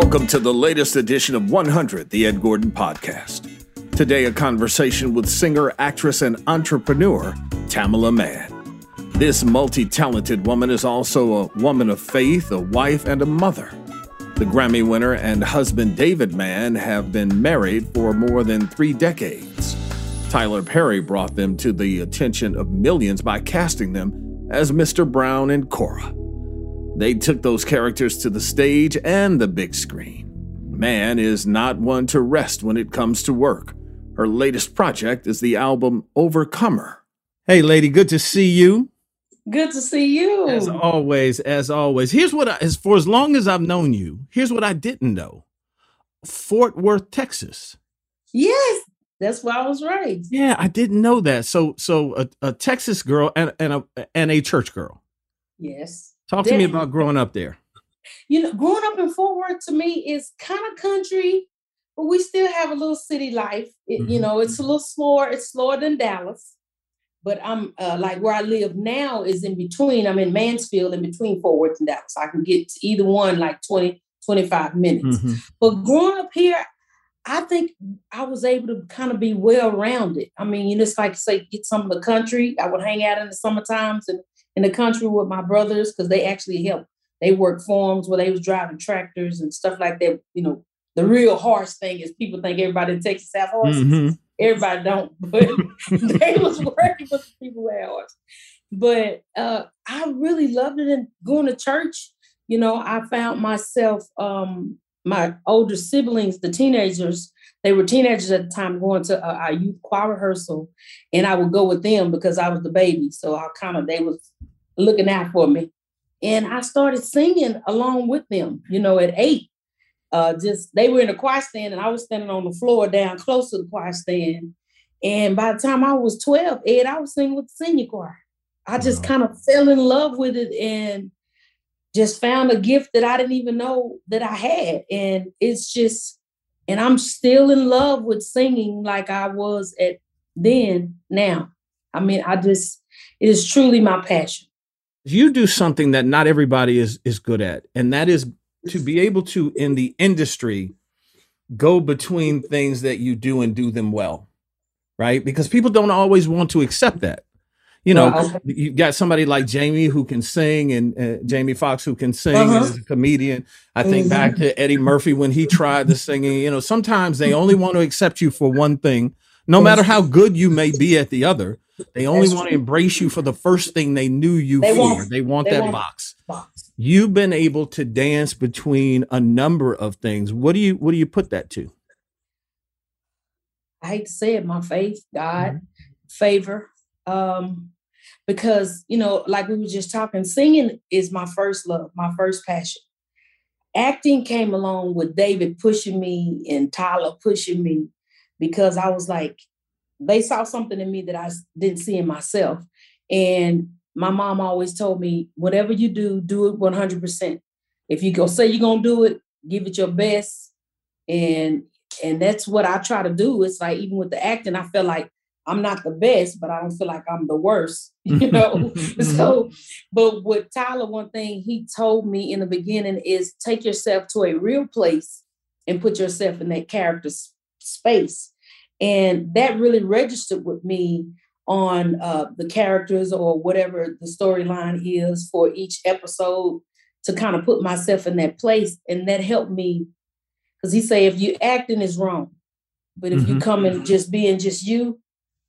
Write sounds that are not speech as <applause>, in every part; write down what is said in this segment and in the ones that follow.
Welcome to the latest edition of 100, the Ed Gordon Podcast. Today, a conversation with singer, actress, and entrepreneur Tamela Mann. This multi talented woman is also a woman of faith, a wife, and a mother. The Grammy winner and husband David Mann have been married for more than three decades. Tyler Perry brought them to the attention of millions by casting them as Mr. Brown and Cora. They took those characters to the stage and the big screen. Mann is not one to rest when it comes to work. Her latest project is the album Overcomer. Hey, lady, good to see you. Good to see you. As always, as always. Here's what I, as for as long as I've known you, here's what I didn't know Fort Worth, Texas. Yes, that's where I was raised. Yeah, I didn't know that. So, so a, a Texas girl and, and a and a church girl. Yes. Talk to me about growing up there. You know, growing up in Fort Worth to me is kind of country, but we still have a little city life. It, Mhm. You know, it's a little slower. It's slower than Dallas, but I'm uh, like where I live now is in between. I'm in Mansfield, in between Fort Worth and Dallas. I can get to either one like 20, 25 minutes. Mhm. But growing up here, I think I was able to kind of be well rounded. I mean, you know, it's like say get some of the country. I would hang out in the summer times and in the country with my brothers because they actually helped. They worked farms where they was driving tractors and stuff like that. You know, the real horse thing is people think everybody in Texas have horses. Mhm. Everybody don't, <laughs> but they was working with the people who had horses. But uh, I really loved it and going to church. You know, I found myself, um, my older siblings, the teenagers, they were teenagers at the time going to uh, our youth choir rehearsal, and I would go with them because I was the baby. So I kind of they was looking out for me, and I started singing along with them. You know, at eight, uh, just they were in the choir stand, and I was standing on the floor down close to the choir stand. And by the time I was twelve, Ed, I was singing with the senior choir. I just Wow. kind of fell in love with it and just found a gift that I didn't even know that I had. And it's just, and I'm still in love with singing like I was at then, now. I mean, I just, it is truly my passion. you do something that not everybody is is good at, and that is to be able to in the industry go between things that you do and do them well, right? Because people don't always want to accept that. You know, well, you got somebody like Jamie who can sing, and uh, Jamie Foxx who can sing uh-huh. as a comedian. I think mm-hmm. back to Eddie Murphy when he tried the singing. You know, sometimes they only want to accept you for one thing, no matter how good you may be at the other. They only want to embrace you for the first thing they knew you they for. Want, they want they that want box. box. You've been able to dance between a number of things. What do you what do you put that to? I hate to say it, my faith, God, mm-hmm. favor. Um, because you know, like we were just talking, singing is my first love, my first passion. Acting came along with David pushing me and Tyler pushing me because I was like, they saw something in me that I didn't see in myself. And my mom always told me, whatever you do, do it 100%. If you go say you're going to do it, give it your best. And and that's what I try to do. It's like even with the acting, I feel like I'm not the best, but I don't feel like I'm the worst, <laughs> you <laughs> know. so, but with Tyler, one thing he told me in the beginning is take yourself to a real place and put yourself in that character space. And that really registered with me on uh, the characters or whatever the storyline is for each episode to kind of put myself in that place. And that helped me because he say if you acting is wrong, but if mm-hmm. you come and just being just you,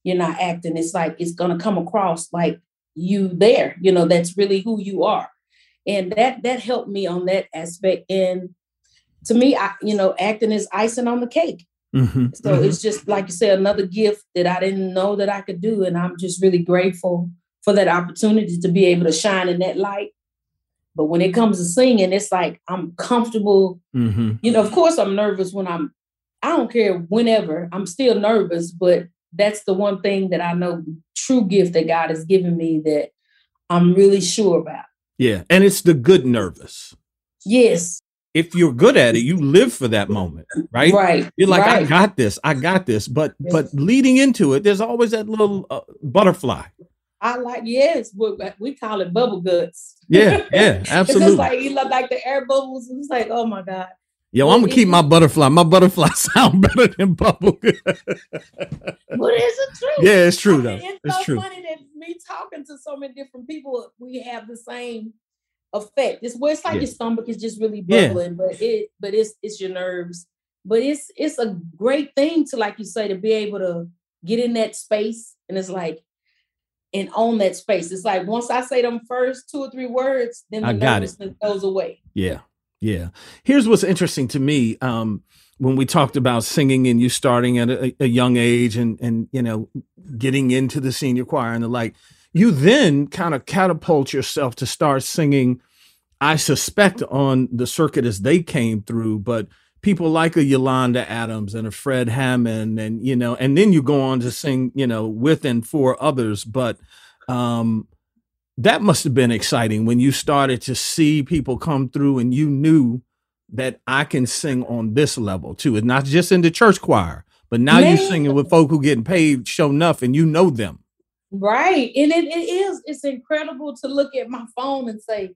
you're not acting. It's like it's gonna come across like you there. You know, that's really who you are. And that that helped me on that aspect. And to me, I, you know, acting is icing on the cake. Mm-hmm. So mm-hmm. it's just like you said, another gift that I didn't know that I could do. And I'm just really grateful for that opportunity to be able to shine in that light. But when it comes to singing, it's like I'm comfortable. Mm-hmm. You know, of course, I'm nervous when I'm, I don't care whenever, I'm still nervous, but that's the one thing that I know true gift that God has given me that I'm really sure about. Yeah. And it's the good nervous. Yes if you're good at it, you live for that moment, right? Right. You're like, right. I got this, I got this. But yes. but leading into it, there's always that little uh, butterfly. I like yes, we, we call it bubble guts. Yeah, <laughs> yeah, absolutely. it's like you look like the air bubbles. It's like, oh my god. Yo, I'm gonna keep my butterfly. My butterfly <laughs> sound better than bubble. but is it true? Yeah, it's true I mean, though. It's, it's so true. funny that me talking to so many different people, we have the same effect. It's where it's like yeah. your stomach is just really bubbling, yeah. but it but it's it's your nerves. But it's it's a great thing to like you say to be able to get in that space and it's like and own that space. It's like once I say them first two or three words, then the I got nervousness it. goes away. Yeah. Yeah. Here's what's interesting to me. Um, when we talked about singing and you starting at a, a, young age and and you know getting into the senior choir and the like you then kind of catapult yourself to start singing i suspect on the circuit as they came through but people like a yolanda adams and a fred hammond and you know and then you go on to sing you know with and for others but um that must have been exciting when you started to see people come through and you knew that i can sing on this level too it's not just in the church choir but now Man. you're singing with folk who getting paid show enough and you know them Right. And it, it is, it's incredible to look at my phone and say,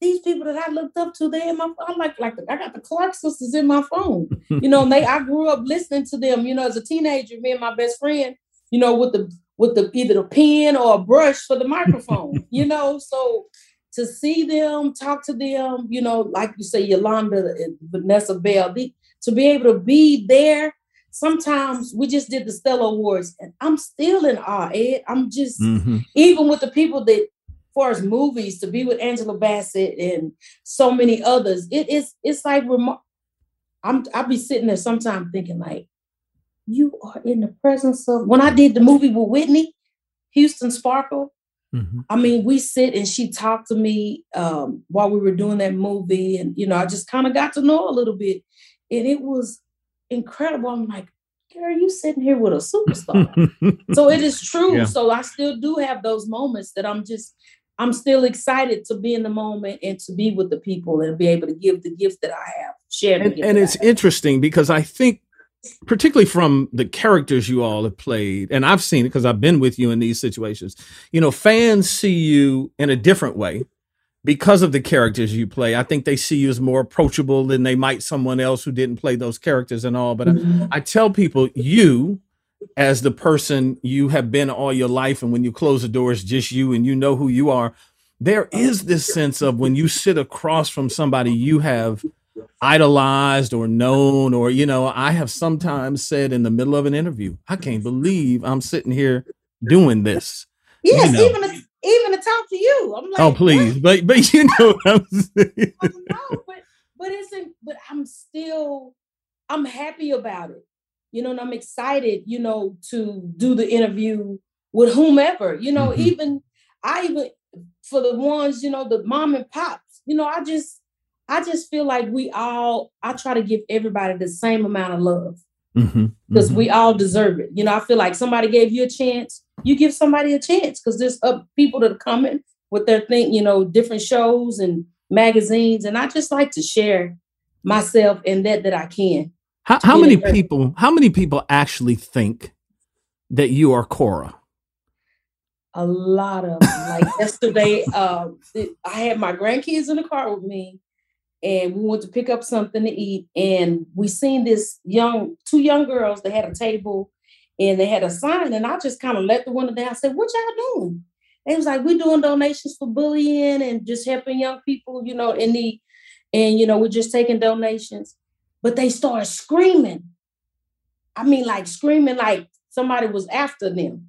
these people that I looked up to, they in my I'm like, like I got the Clark sisters in my phone. <laughs> you know, and they I grew up listening to them, you know, as a teenager, me and my best friend, you know, with the with the either the pen or a brush for the microphone, <laughs> you know. So to see them, talk to them, you know, like you say, Yolanda and Vanessa Bell, the, to be able to be there sometimes we just did the Stellar Awards, and I'm still in awe, Ed. I'm just mm-hmm. even with the people that, far as movies, to be with Angela Bassett and so many others, it is it's like rem- I'm I'll be sitting there sometimes thinking like, you are in the presence of when I did the movie with Whitney Houston Sparkle. Mm-hmm. I mean, we sit and she talked to me um, while we were doing that movie, and you know, I just kind of got to know a little bit, and it was incredible. I'm like, girl, you sitting here with a superstar. so it is <laughs> true. Yeah. So I still do have those moments that I'm just, I'm still excited to be in the moment and to be with the people and be able to give the gifts that I have, share And, and it's interesting because I think particularly from the characters you all have played, and I've seen it because I've been with you in these situations. You know, fans see you in a different way because of the characters you play. I think they see you as more approachable than they might someone else who didn't play those characters and all. But mm-hmm. I, I tell people, you as the person you have been all your life, and when you close the door, it's just you, and you know who you are. There is this sense of when you sit across from somebody you have idolized or known, or you know, I have sometimes said in the middle of an interview, I can't believe I'm sitting here doing this. Yes, you know. even even to talk to you. I'm oh, like, oh please, what? but but <laughs> you know what I'm saying. know, but but isn't but I'm still I'm happy about it. You know, and I'm excited, you know, to do the interview with whomever, you know, mm-hmm. even I even for the ones, you know, the mom and pops, you know, I just I just feel like we all I try to give everybody the same amount of love because mm-hmm. mm-hmm. we all deserve it. You know, I feel like somebody gave you a chance, you give somebody a chance because there's uh, people that are coming with their thing, you know, different shows and magazines, and I just like to share myself and that that I can. How, how many people? How many people actually think that you are Cora? A lot of like yesterday. <laughs> Um, I had my grandkids in the car with me, and we went to pick up something to eat and we seen this young two young girls they had a table and they had a sign and i just kind of let the window down. I said what y'all doing? They was like we're doing donations for bullying and just helping young people you know in need and you know we're just taking donations. But they started screaming. I mean like screaming like somebody was after them.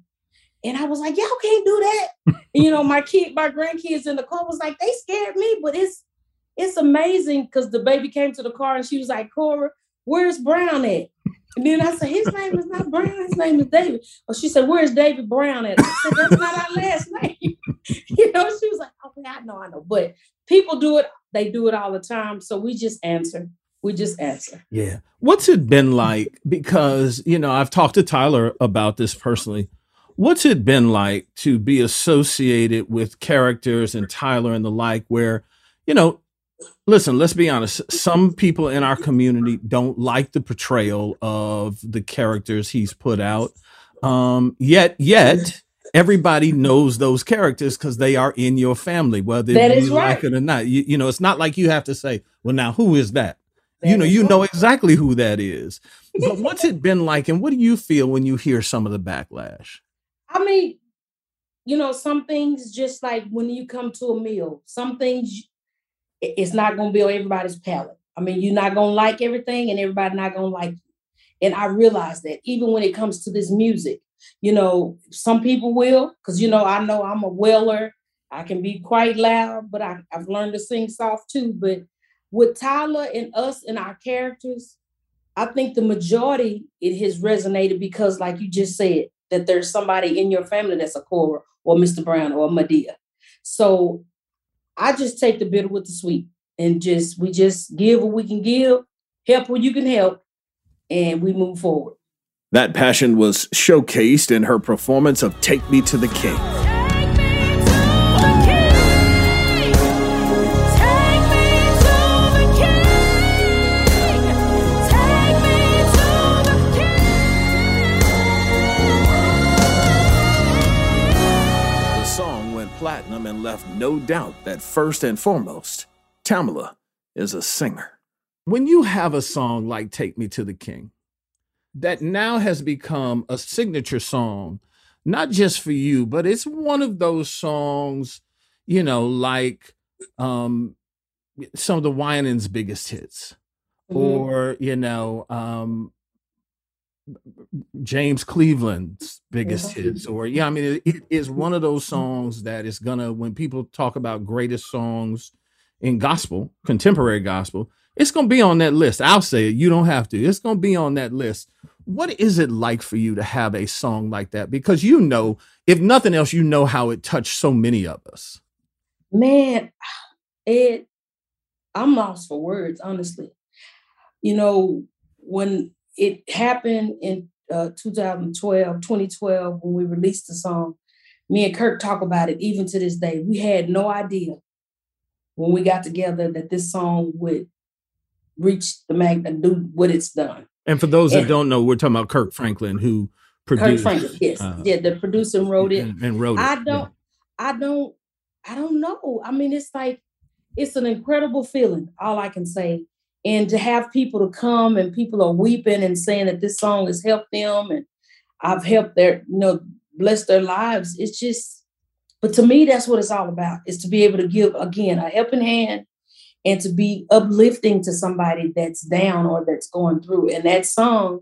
And I was like, y'all can't do that. <laughs> and, you know, my kid, my grandkids in the car was like, they scared me, but it's it's amazing because the baby came to the car and she was like, Cora, where's Brown at? And then I said, his name is not Brown, his name is David. Well, she said, where's David Brown at? I said, that's not our last name. <laughs> you know, she was like, oh, okay, I know, I know. But people do it, they do it all the time. So we just answer. We just answer. Yeah. What's it been like? Because, you know, I've talked to Tyler about this personally. What's it been like to be associated with characters and Tyler and the like, where, you know, listen, let's be honest. Some people in our community don't like the portrayal of the characters he's put out. Um, yet, yet everybody knows those characters because they are in your family, whether you right. like it or not. You, you, know, it's not like you have to say, "Well, now who is that?" that you know, you right. know exactly who that is. But <laughs> what's it been like, and what do you feel when you hear some of the backlash? I mean, you know, some things just like when you come to a meal, some things it's not going to be on everybody's palate. I mean, you're not going to like everything and everybody not going to like you. And I realize that even when it comes to this music, you know, some people will, because, you know, I know I'm a weller. I can be quite loud, but I, I've learned to sing soft too. But with Tyler and us and our characters, I think the majority it has resonated because, like you just said, that there's somebody in your family that's a Cora or Mr. Brown or Madea. So I just take the bitter with the sweet and just we just give what we can give, help what you can help, and we move forward. That passion was showcased in her performance of Take Me to the King. Platinum and left no doubt that first and foremost, Tamela is a singer. When you have a song like Take Me to the King, that now has become a signature song, not just for you, but it's one of those songs, you know, like um, some of the Winans' biggest hits, mm-hmm. or, you know, um, James Cleveland's biggest mm-hmm. hits, or yeah, I mean, it, it is one of those songs that is gonna when people talk about greatest songs in gospel, contemporary gospel, it's gonna be on that list. I'll say it. You don't have to. It's gonna be on that list. What is it like for you to have a song like that? Because you know, if nothing else, you know how it touched so many of us. Man, <sighs> it. I'm lost for words, honestly. You know, when it happened in uh, 2012, 2012, when we released the song. Me and Kirk talk about it even to this day. We had no idea when we got together that this song would reach the mag and do what it's done. And for those and, that don't know, we're talking about Kirk Franklin, who produced. Kirk Franklin, yes, uh, yeah, the producer wrote it and, and wrote it. I don't, yeah. I don't, I don't know. I mean, it's like it's an incredible feeling. All I can say, and to have people to come and people are weeping and saying that this song has helped them and I've helped their, you know, bless their lives. It's just, but to me, that's what it's all about: is to be able to give again a helping hand and to be uplifting to somebody that's down or that's going through. And that song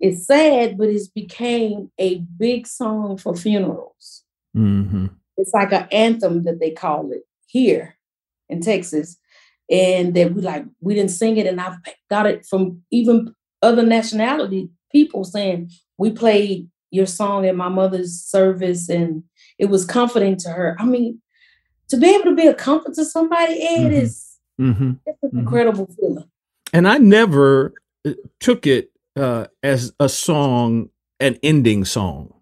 is sad, but it's became a big song for funerals. Mm-hmm. It's like an anthem that they call it here in Texas. And that we like, we didn't sing it. And I've got it from even other nationality people saying, we played your song at my mother's service and it was comforting to her. I mean, to be able to be a comfort to somebody, mm-hmm. is Mm-hmm. It's an mm-hmm. incredible feeling. And I never uh, took it uh, as a song, an ending song.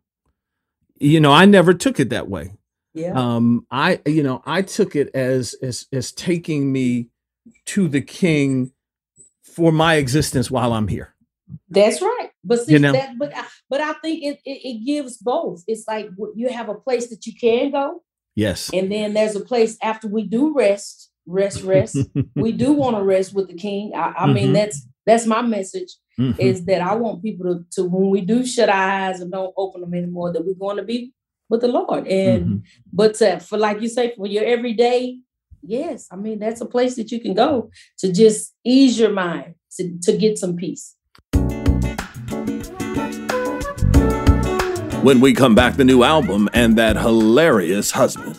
You know, I never took it that way. Yeah. Um, I, you know, I took it as as as taking me to the King for my existence while I'm here. That's right. But see, you know? that, but but I think it, it, it gives both. It's like you have a place that you can go. Yes. And then there's a place after we do rest rest, rest. <laughs> we do want to rest with the king. I, I mm-hmm. mean, that's that's my message. Mm-hmm. Is that I want people to, to when we do shut our eyes and don't open them anymore, that we're going to be with the Lord. And mm-hmm. but to, for like you say, for your everyday, yes, I mean that's a place that you can go to just ease your mind to, to get some peace. When we come back, the new album and that hilarious husband.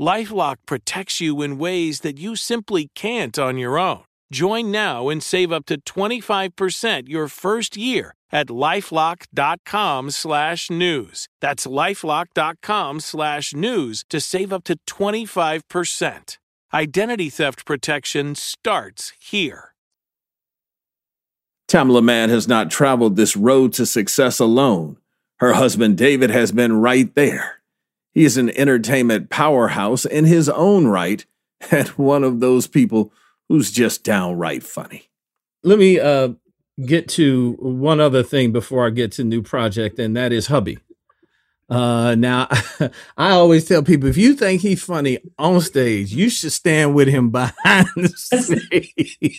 Lifelock protects you in ways that you simply can't on your own. Join now and save up to 25% your first year at lifelock.com slash news. That's lifelock.com slash news to save up to 25%. Identity theft protection starts here. Tamela Mann has not traveled this road to success alone. Her husband David has been right there. He is an entertainment powerhouse in his own right <laughs> and one of those people who's just downright funny. Let me uh, get to one other thing before I get to new project, and that is hubby. Uh, now, <laughs> I always tell people if you think he's funny on stage, you should stand with him <laughs> behind the stage.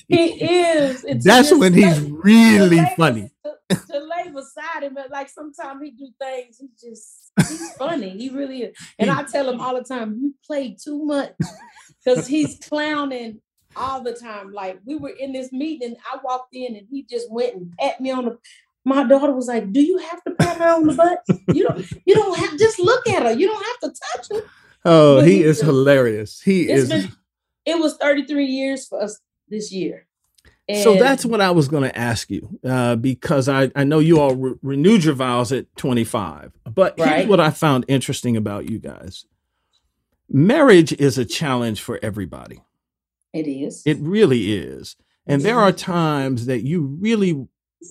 He is. It's That's when he's really <laughs> to funny. bes- To, lay beside him, but like sometimes he do things. He's just he's funny. He really is. And I tell him all the time, you play too much because he's clowning all the time. Like we were in this meeting, I walked in and he just went and pat me on the. My daughter was like, "Do you have to pat her on the butt? You don't. You don't have. Just look at her. You don't have to touch her." Oh, But he is just- hilarious. He It's is. been. It was 33 years for us this year. And So that's what I was going to ask you, uh, because I, I know you all re- renewed your vows at 25. But here's what I found interesting about you guys marriage is a challenge for everybody. it is. It really is. And there are times that you really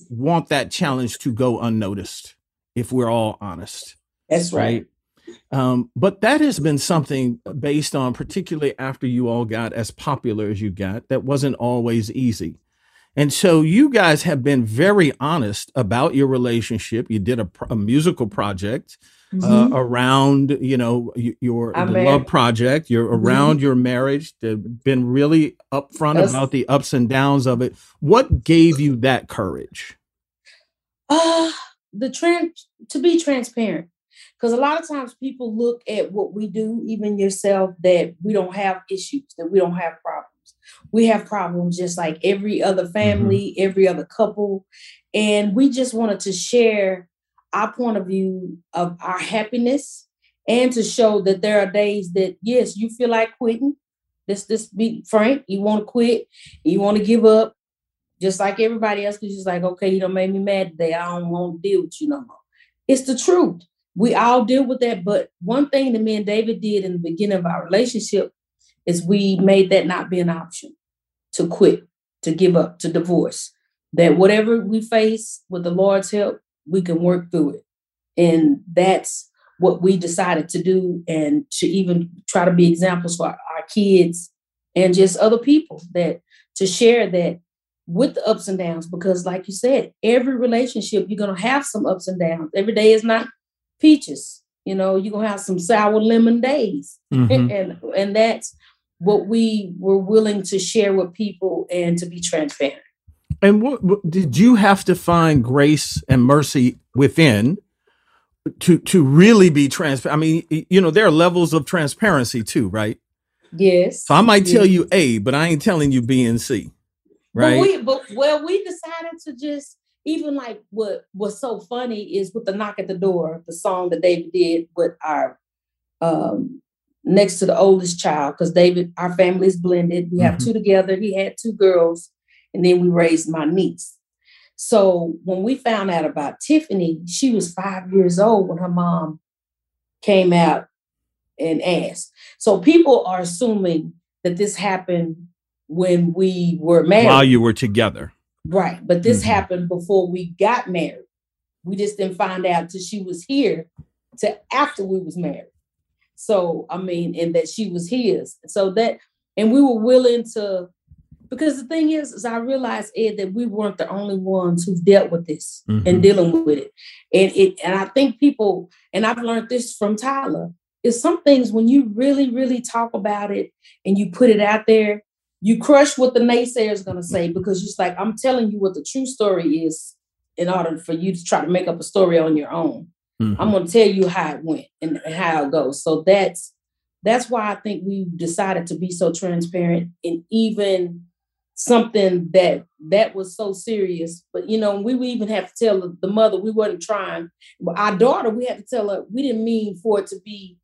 want that challenge to go unnoticed, if we're all honest. That's right. Um, but that has been something based on, particularly after you all got as popular as you got, that wasn't always easy. And so you guys have been very honest about your relationship. You did a, a musical project uh, Mhm. around, you know, your love project. You're Mhm. around your marriage. They've been really upfront That's- about the ups and downs of it. What gave you that courage? Uh, the trans to be transparent. Because a lot of times people look at what we do, even yourself, that we don't have issues, that we don't have problems. We have problems just like every other family, every other couple. And we just wanted to share our point of view of our happiness and to show that there are days that, yes, you feel like quitting. Let's just be frank. You want to quit, you want to give up, just like everybody else, because you're like, okay, you don't make me mad today. I don't want to deal with you no more. It's the truth. We all deal with that. But one thing that me and David did in the beginning of our relationship is we made that not be an option to quit, to give up, to divorce. That whatever we face with the Lord's help, we can work through it. And that's what we decided to do and to even try to be examples for our kids and just other people that to share that with the ups and downs because like you said every relationship you're going to have some ups and downs every day is not peaches you know you're going to have some sour lemon days Mhm. <laughs> and and that's what we were willing to share with people and to be transparent And what, what did you have to find grace and mercy within to to really be transparent? I mean, you know, there are levels of transparency too, right? yes So I might tell you A, but I ain't telling you B and C, right? But we, but well, we decided to just even like what was so funny is with the knock at the door, the song that David did with our um next to the oldest child, because David, our family is blended. We have Mhm. two together. He had two girls, and then we raised my niece. So when we found out about Tiffany, she was five years old when her mom came out and asked. So people are assuming that this happened when we were married. While you were together. Right. But this Mhm. happened before we got married. We just didn't find out till she was here to after we was married. So I mean, and that she was his. So that and we were willing to because the thing is, is I realized, Ed, that we weren't the only ones who've dealt with this Mhm. and dealing with it. And it and I think people, and I've learned this from Tyler, is some things when you really, really talk about it and you put it out there, you crush what the naysayer is gonna say because it's like I'm telling you what the true story is in order for you to try to make up a story on your own. Mhm. I'm gonna tell you how it went and, and how it goes. So that's that's why I think we decided to be so transparent and even something that that was so serious. But you know, we would even have to tell the, the mother we weren't trying. But our daughter, we had to tell her we didn't mean for it to be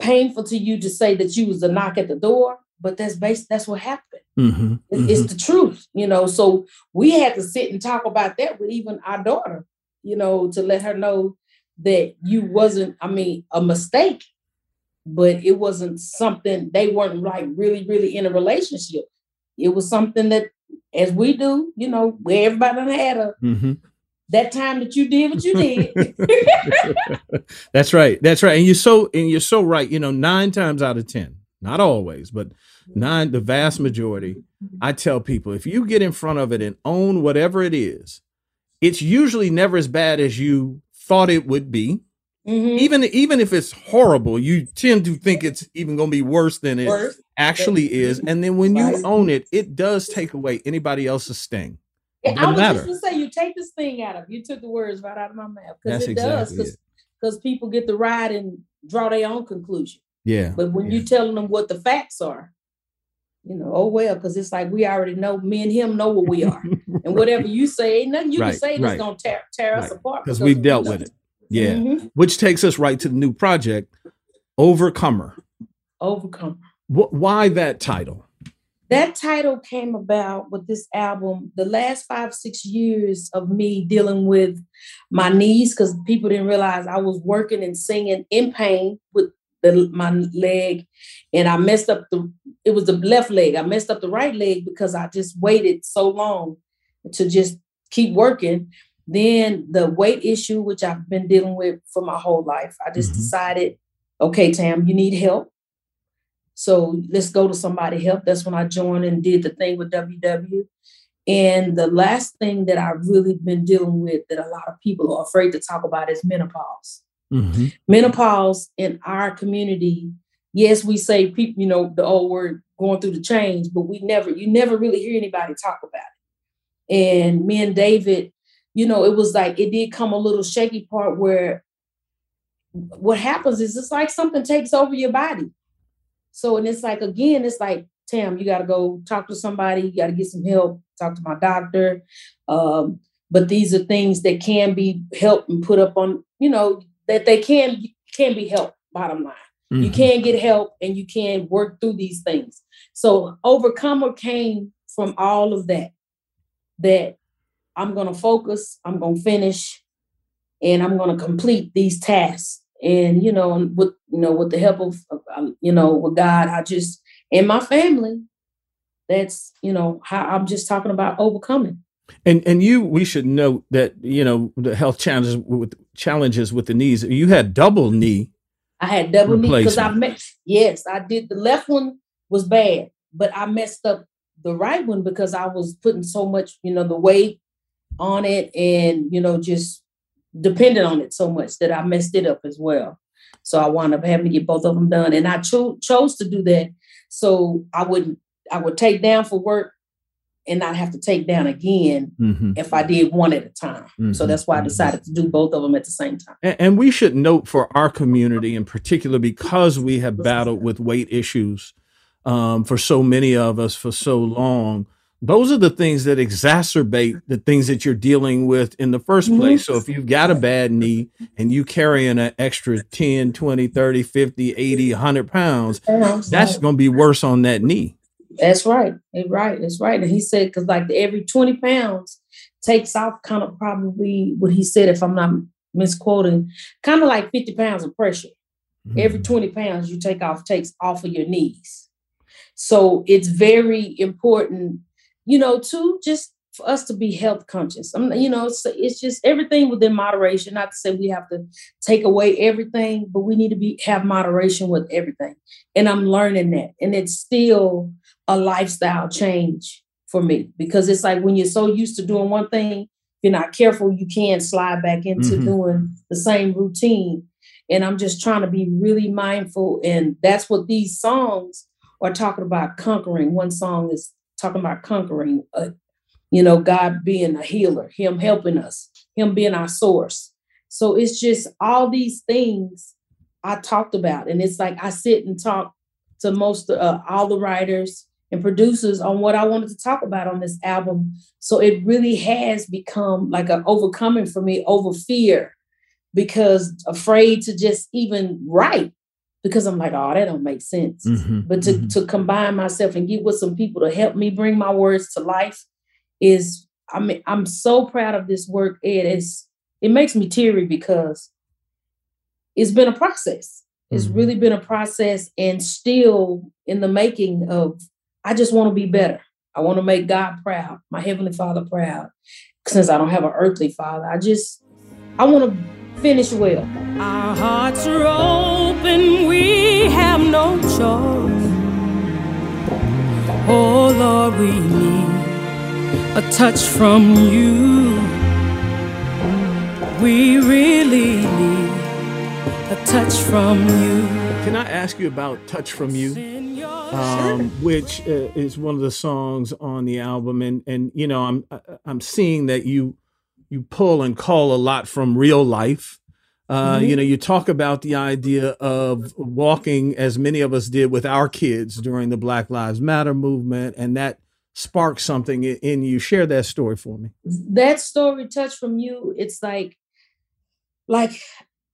painful to you to say that you was a knock at the door, but that's based that's what happened. Mm-hmm. It- It's the truth, you know. So we had to sit and talk about that with even our daughter, you know, to let her know that you wasn't, I mean, a mistake, but it wasn't something they weren't like really, really in a relationship. It was something that, as we do, you know, where everybody done had a Mm-hmm. that time that you did what you did. <laughs> That's right. That's right. And you're so and you're so right. You know, nine times out of ten, not always, but nine, the vast majority, I tell people if you get in front of it and own whatever it is, it's usually never as bad as you thought it would be. Mhm. Even even if it's horrible, you tend to think it's even going to be worse than it Worse. actually is. And then when you Right. own it, it does take away anybody else's sting. I was matter. just gonna say you take this thing out of you took the words right out of my mouth because it does exactly because because people get to ride and draw their own conclusion. Yeah. But when yeah. you telling them what the facts are, you know, oh well, because it's like we already know me and him know what we are, <laughs> and whatever you say, ain't nothing you Right, can say that's right. gonna tear tear us apart because we've dealt with it. Yeah. Mhm. Which takes us right to the new project, Overcomer. Overcome. Wh- why that title? That title came about with this album. The last five six years of me dealing with my knees because people didn't realize I was working and singing in pain with the, my leg, and I messed up the. It was the left leg. I messed up the right leg because I just waited so long to just keep working. Then the weight issue, which I've been dealing with for my whole life, I just Mhm. decided, okay, Tam, you need help. So let's go to somebody help. That's when I joined and did the thing with WW. And the last thing that I've really been dealing with that a lot of people are afraid to talk about is menopause. Mm-hmm. Menopause in our community, yes, we say people, you know, the old word going through the change, but we never, you never really hear anybody talk about it. And me and David, you know, it was like it did come a little shaky part where what happens is it's like something takes over your body. So, and it's like, again, it's like, Tam, you got to go talk to somebody, you got to get some help, talk to my doctor. Um, but these are things that can be helped and put up on, you know, that they can can be helped, bottom line. You Mhm. can get help and you can work through these things. So overcomer came from all of that. That I'm gonna focus, I'm gonna finish, and I'm gonna complete these tasks. And you know, with you know, with the help of um, you know, with God, I just and my family. That's you know how I'm just talking about overcoming. And and you, we should note that you know the health challenges with challenges with the knees. You had double knee. I had double knee because I met. Yes, I did. The left one was bad, but I messed up the right one because I was putting so much, you know, the weight on it, and you know, just dependent on it so much that I messed it up as well. So I wound up having to get both of them done, and I cho- chose to do that so I wouldn't. I would take down for work and not have to take down again Mm-hmm. if I did one at a time. So Mhm, that's why I mhm. decided to do both of them at the same time. And, and we should note for our community in particular, because we have battled with weight issues um, for so many of us for so long, those are the things that exacerbate the things that you're dealing with in the 1st Mhm. place. So if you've got a bad knee and you carrying an extra 10, 20, 30, 50, 80, 100 pounds, that's going to be worse on that knee. That's right. That's right. That's right. And he said, because like every 20 pounds takes off kind of probably what he said, if I'm not misquoting, kind of like 50 pounds of pressure. Every 20 pounds you take off takes off of your knees. So it's very important, you know, to just for us to be health conscious. I'm, you know, it's, it's just everything within moderation. Not to say we have to take away everything, but we need to be have moderation with everything. And I'm learning that. And it's still a lifestyle change for me because it's like when you're so used to doing one thing, you're not careful, you can slide back into Mhm. doing the same routine. And I'm just trying to be really mindful. And that's what these songs are talking about conquering. One song is talking about conquering, uh, you know, God being a healer, Him helping us, Him being our source. So it's just all these things I talked about. And it's like I sit and talk to most uh, all the writers and producers on what I wanted to talk about on this album. So it really has become like an overcoming for me over fear because afraid to just even write because I'm like, oh, that don't make sense. Mm-hmm, but to, mm-hmm. to combine myself and get with some people to help me bring my words to life is I mean, I'm so proud of this work. It is it makes me teary because it's been a process. It's mm-hmm. really been a process and still in the making of I just want to be better. I want to make God proud, my heavenly father proud. Since I don't have an earthly father, I just I want to finish well. Our hearts are open, we have no choice. Oh Lord, we need a touch from you. We really need a touch from you. Can I ask you about Touch from You? Um, which uh, is one of the songs on the album, and and you know I'm I'm seeing that you you pull and call a lot from real life. Uh, mm-hmm. You know, you talk about the idea of walking as many of us did with our kids during the Black Lives Matter movement, and that sparked something in you. Share that story for me. That story, touch from you. It's like, like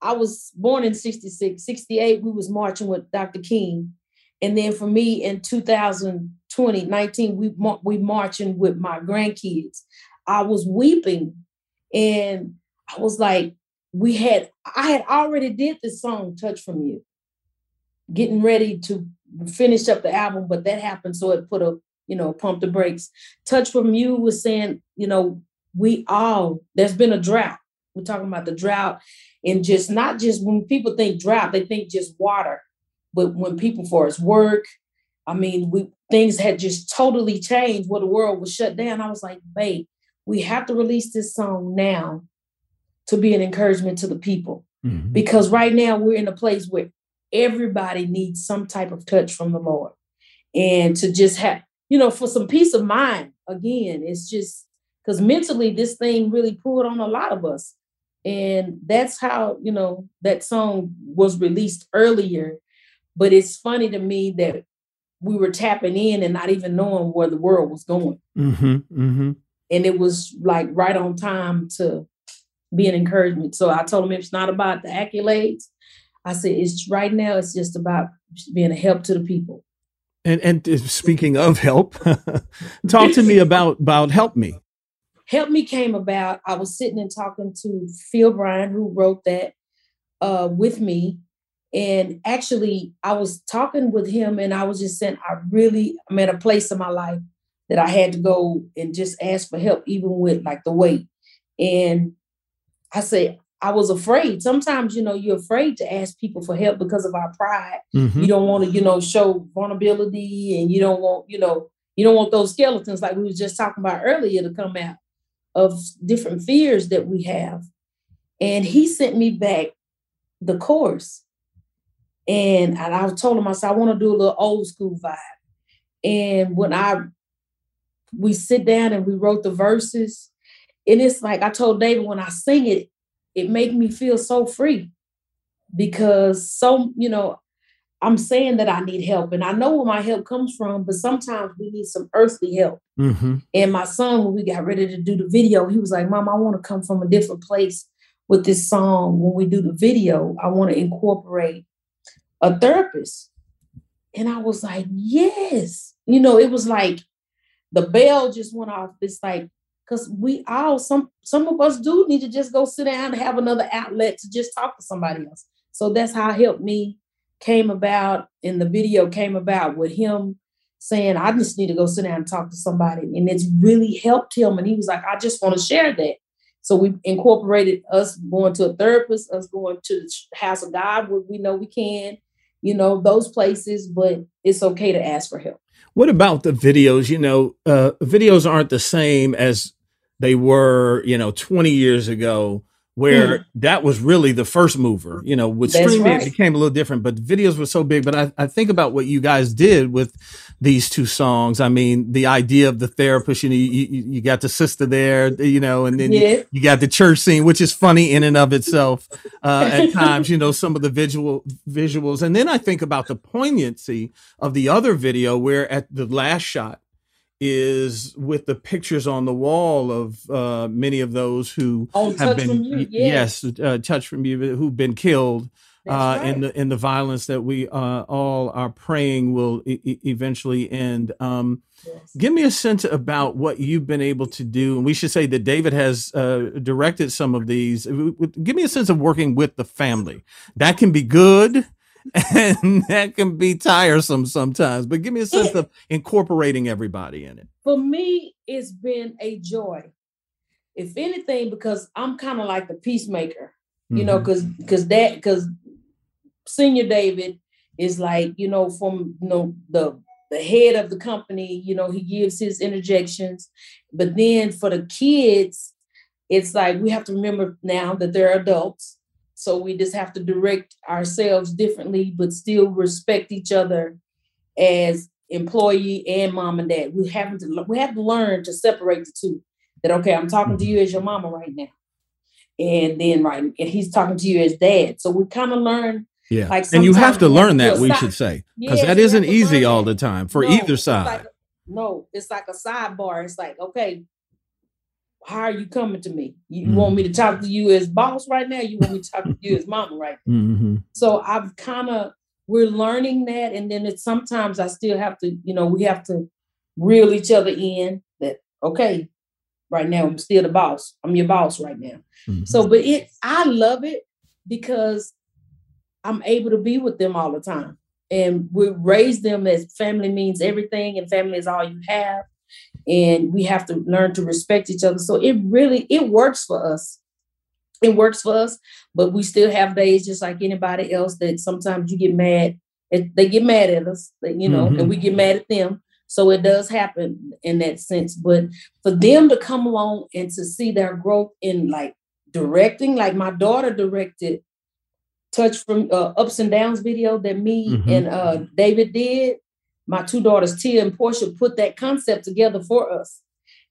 I was born in 66, 68, we was marching with Dr. King. And then for me in 2020, 19, we, we marching with my grandkids. I was weeping and I was like, we had, I had already did this song, Touch From You, getting ready to finish up the album, but that happened. So it put a, you know, pump the brakes. Touch From You was saying, you know, we all, there's been a drought. We're talking about the drought and just not just when people think drought, they think just water. But when people for us work, I mean, we things had just totally changed where the world was shut down. I was like, babe, we have to release this song now to be an encouragement to the people. Mm-hmm. Because right now we're in a place where everybody needs some type of touch from the Lord. And to just have, you know, for some peace of mind, again, it's just because mentally this thing really pulled on a lot of us. And that's how, you know, that song was released earlier. But it's funny to me that we were tapping in and not even knowing where the world was going. Mm-hmm, mm-hmm. And it was like right on time to be an encouragement. So I told him it's not about the accolades. I said it's right now. It's just about being a help to the people. And and speaking of help, <laughs> talk to me <laughs> about about help me. Help Me came about. I was sitting and talking to Phil Bryan, who wrote that uh, with me. And actually, I was talking with him, and I was just saying, I really, I'm at a place in my life that I had to go and just ask for help, even with like the weight. And I said, I was afraid. Sometimes, you know, you're afraid to ask people for help because of our pride. Mm-hmm. You don't want to, you know, show vulnerability and you don't want, you know, you don't want those skeletons like we was just talking about earlier to come out of different fears that we have. And he sent me back the course. And, and I told him, I said, I want to do a little old school vibe. And when I we sit down and we wrote the verses, and it's like I told David when I sing it, it made me feel so free because so, you know, I'm saying that I need help and I know where my help comes from, but sometimes we need some earthly help. Mm-hmm. And my son, when we got ready to do the video, he was like, Mom, I want to come from a different place with this song. When we do the video, I want to incorporate a therapist. And I was like, Yes. You know, it was like the bell just went off. It's like, because we all, some some of us do need to just go sit down and have another outlet to just talk to somebody else. So that's how it helped me came about and the video came about with him saying, I just need to go sit down and talk to somebody. And it's really helped him. And he was like, I just want to share that. So we incorporated us going to a therapist, us going to the house of God where we know we can, you know, those places, but it's okay to ask for help. What about the videos? You know, uh, videos aren't the same as they were, you know, 20 years ago where mm. that was really the first mover. You know, with That's streaming right. it became a little different, but videos were so big. But I, I think about what you guys did with these two songs. I mean, the idea of the therapist, you know, you, you got the sister there, you know, and then yeah. you, you, got the church scene, which is funny in and of itself uh, at <laughs> times, you know, some of the visual visuals. And then I think about the poignancy of the other video where at the last shot, is with the pictures on the wall of uh, many of those who oh, have been yes, uh, touch from you who've been killed uh, right. in the in the violence that we uh, all are praying will e- eventually end. Um, yes. Give me a sense about what you've been able to do, and we should say that David has uh, directed some of these. Give me a sense of working with the family. That can be good. <laughs> And that can be tiresome sometimes, but give me a sense of incorporating everybody in it. For me, it's been a joy. If anything, because I'm kind of like the peacemaker, you mm-hmm. know, because because that because Senior David is like, you know, from you know the the head of the company, you know, he gives his interjections. But then for the kids, it's like we have to remember now that they're adults. So we just have to direct ourselves differently, but still respect each other as employee and mom and dad. We have to we have to learn to separate the two. That okay, I'm talking to you mm-hmm. as your mama right now. And then right, and he's talking to you as dad. So we kind of learn yeah. Like and you have to learn that, we should say, because that isn't easy all the time for no, either side. Like, no, it's like a sidebar. It's like, okay, how are you coming to me? You mm-hmm. want me to talk to you as boss right now? You want me to talk to you as <laughs> mama right now? Mm-hmm. So I've kind of, we're learning that. And then it's sometimes I still have to, you know, we have to reel each other in that, okay, right now I'm still the boss. I'm your boss right now. Mm-hmm. So, but it, I love it because I'm able to be with them all the time. And we raise them as family means everything, and family is all you have. And we have to learn to respect each other. So it really it works for us. It works for us, but we still have days just like anybody else that sometimes you get mad. They get mad at us, you know, mm-hmm. and we get mad at them. So it does happen in that sense. But for them to come along and to see their growth in like directing, like my daughter directed touch from uh, ups and downs video that me mm-hmm. and uh, David did. My two daughters, Tia and Portia, put that concept together for us,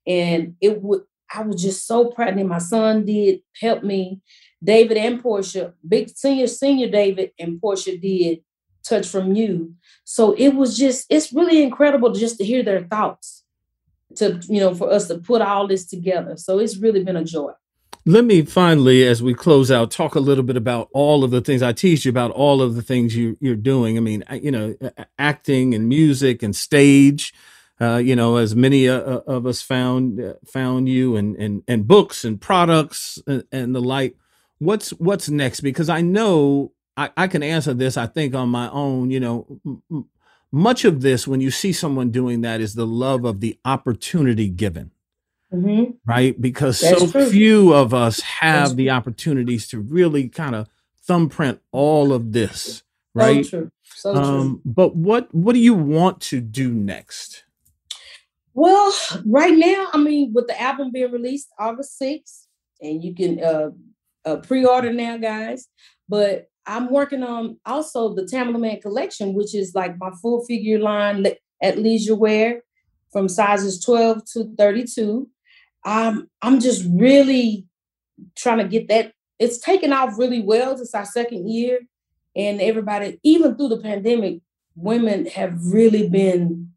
and it would. I was just so proud. And my son did help me. David and Portia, big senior, senior David and Portia did touch from you. So it was just, it's really incredible just to hear their thoughts to, you know, for us to put all this together. So it's really been a joy. Let me finally, as we close out, talk a little bit about all of the things I teach you about all of the things you, you're doing. I mean, you know, acting and music and stage. Uh, you know, as many uh, uh, of us found uh, found you and and and books and products and, and, the like. What's what's next? Because I know I, I can answer this. I think on my own. You know, m- much of this when you see someone doing that is the love of the opportunity given Mm-hmm. Right. Because That's so true. few of us have the opportunities to really kind of thumbprint all of this. Right. So true. So um, but what what do you want to do next? Well, right now, I mean, with the album being released August 6th, and you can uh, uh pre-order now, guys. But I'm working on also the Tamela Mann collection, which is like my full figure line at leisure wear from sizes 12 to 32 um, I'm just really trying to get that. It's taken off really well. It's our second year, and everybody, even through the pandemic, women have really been.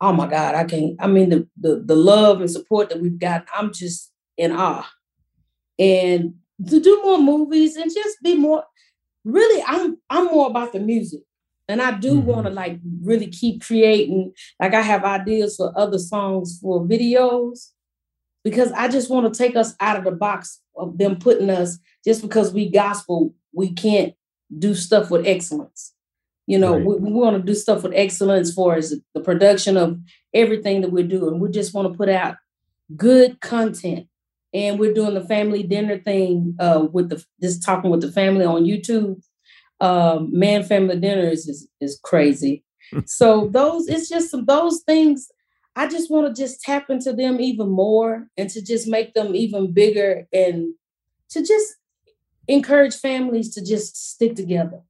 Oh my God, I can't. I mean, the the, the love and support that we've got. I'm just in awe, and to do more movies and just be more. Really, I'm I'm more about the music. And I do mm-hmm. want to like really keep creating. Like I have ideas for other songs for videos because I just want to take us out of the box of them putting us just because we gospel, we can't do stuff with excellence. You know, right. we, we want to do stuff with excellence for as the production of everything that we're doing. We just want to put out good content. And we're doing the family dinner thing uh, with the just talking with the family on YouTube. Um, man, family dinners is is crazy. <laughs> so those it's just some those things I just want to just tap into them even more and to just make them even bigger and to just encourage families to just stick together.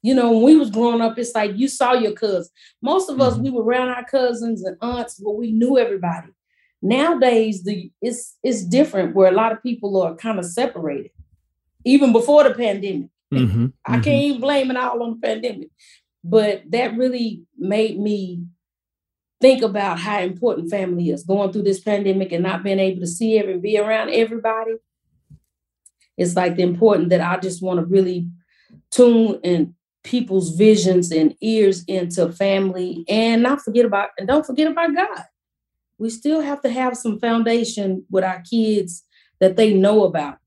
You know, when we was growing up, it's like you saw your cousins. Most of us, mm-hmm. we were around our cousins and aunts, but we knew everybody. Nowadays, the it's it's different where a lot of people are kind of separated. Even before the pandemic. Mm-hmm. I can't mm-hmm. even blame it all on the pandemic. But that really made me think about how important family is going through this pandemic and not being able to see every be around everybody it's like the important that i just want to really tune in people's visions and ears into family and not forget about and don't forget about God. We still have to have some foundation with our kids that they know about,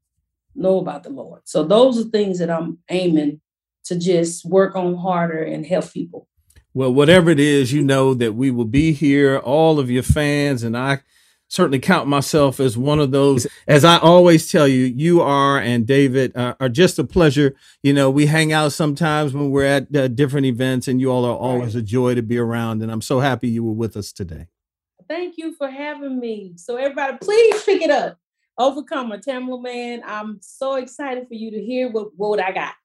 know about the Lord. So those are things that I'm aiming to just work on harder and help people. Well, whatever it is, you know that we will be here, all of your fans, and I certainly count myself as one of those. As I always tell you, you are and David uh, are just a pleasure. You know, we hang out sometimes when we're at uh, different events, and you all are always a joy to be around. And I'm so happy you were with us today. Thank you for having me. So, everybody, please pick it up. Overcomer, Tamela Mann. I'm so excited for you to hear what, what I got,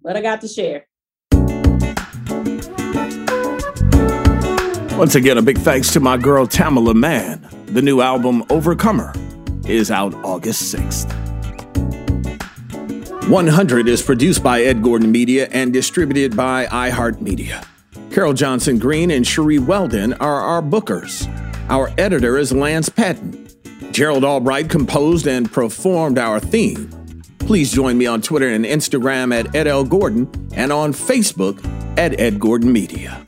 what I got to share. Once again, a big thanks to my girl Tamela Mann. The new album, Overcomer, is out August 6th. 100 is produced by Ed Gordon Media and distributed by iHeartMedia. Carol Johnson Green and Cherie Weldon are our bookers. Our editor is Lance Patton. Gerald Albright composed and performed our theme. Please join me on Twitter and Instagram at Ed L. Gordon and on Facebook at Ed Gordon Media.